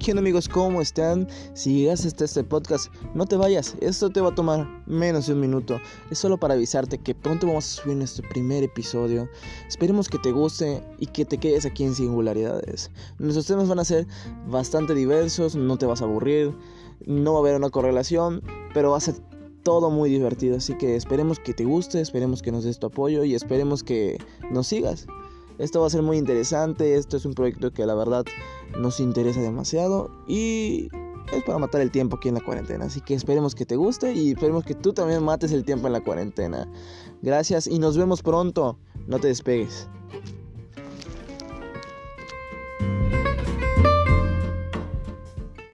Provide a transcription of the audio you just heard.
¿Qué onda amigos? ¿Cómo están? Si llegaste hasta este podcast, no te vayas, esto te va a tomar menos de un minuto. Es solo para avisarte que pronto vamos a subir nuestro primer episodio. Esperemos que te guste y que te quedes aquí en singularidades. Nuestros temas van a ser bastante diversos, no te vas a aburrir, no va a haber una correlación, pero va a ser todo muy divertido. Así que esperemos que te guste, esperemos que nos des tu apoyo y esperemos que nos sigas. Esto va a ser muy interesante, esto es un proyecto que la verdad nos interesa demasiado y es para matar el tiempo aquí en la cuarentena. Así que esperemos que te guste y esperemos que tú también mates el tiempo en la cuarentena. Gracias y nos vemos pronto. No te despegues.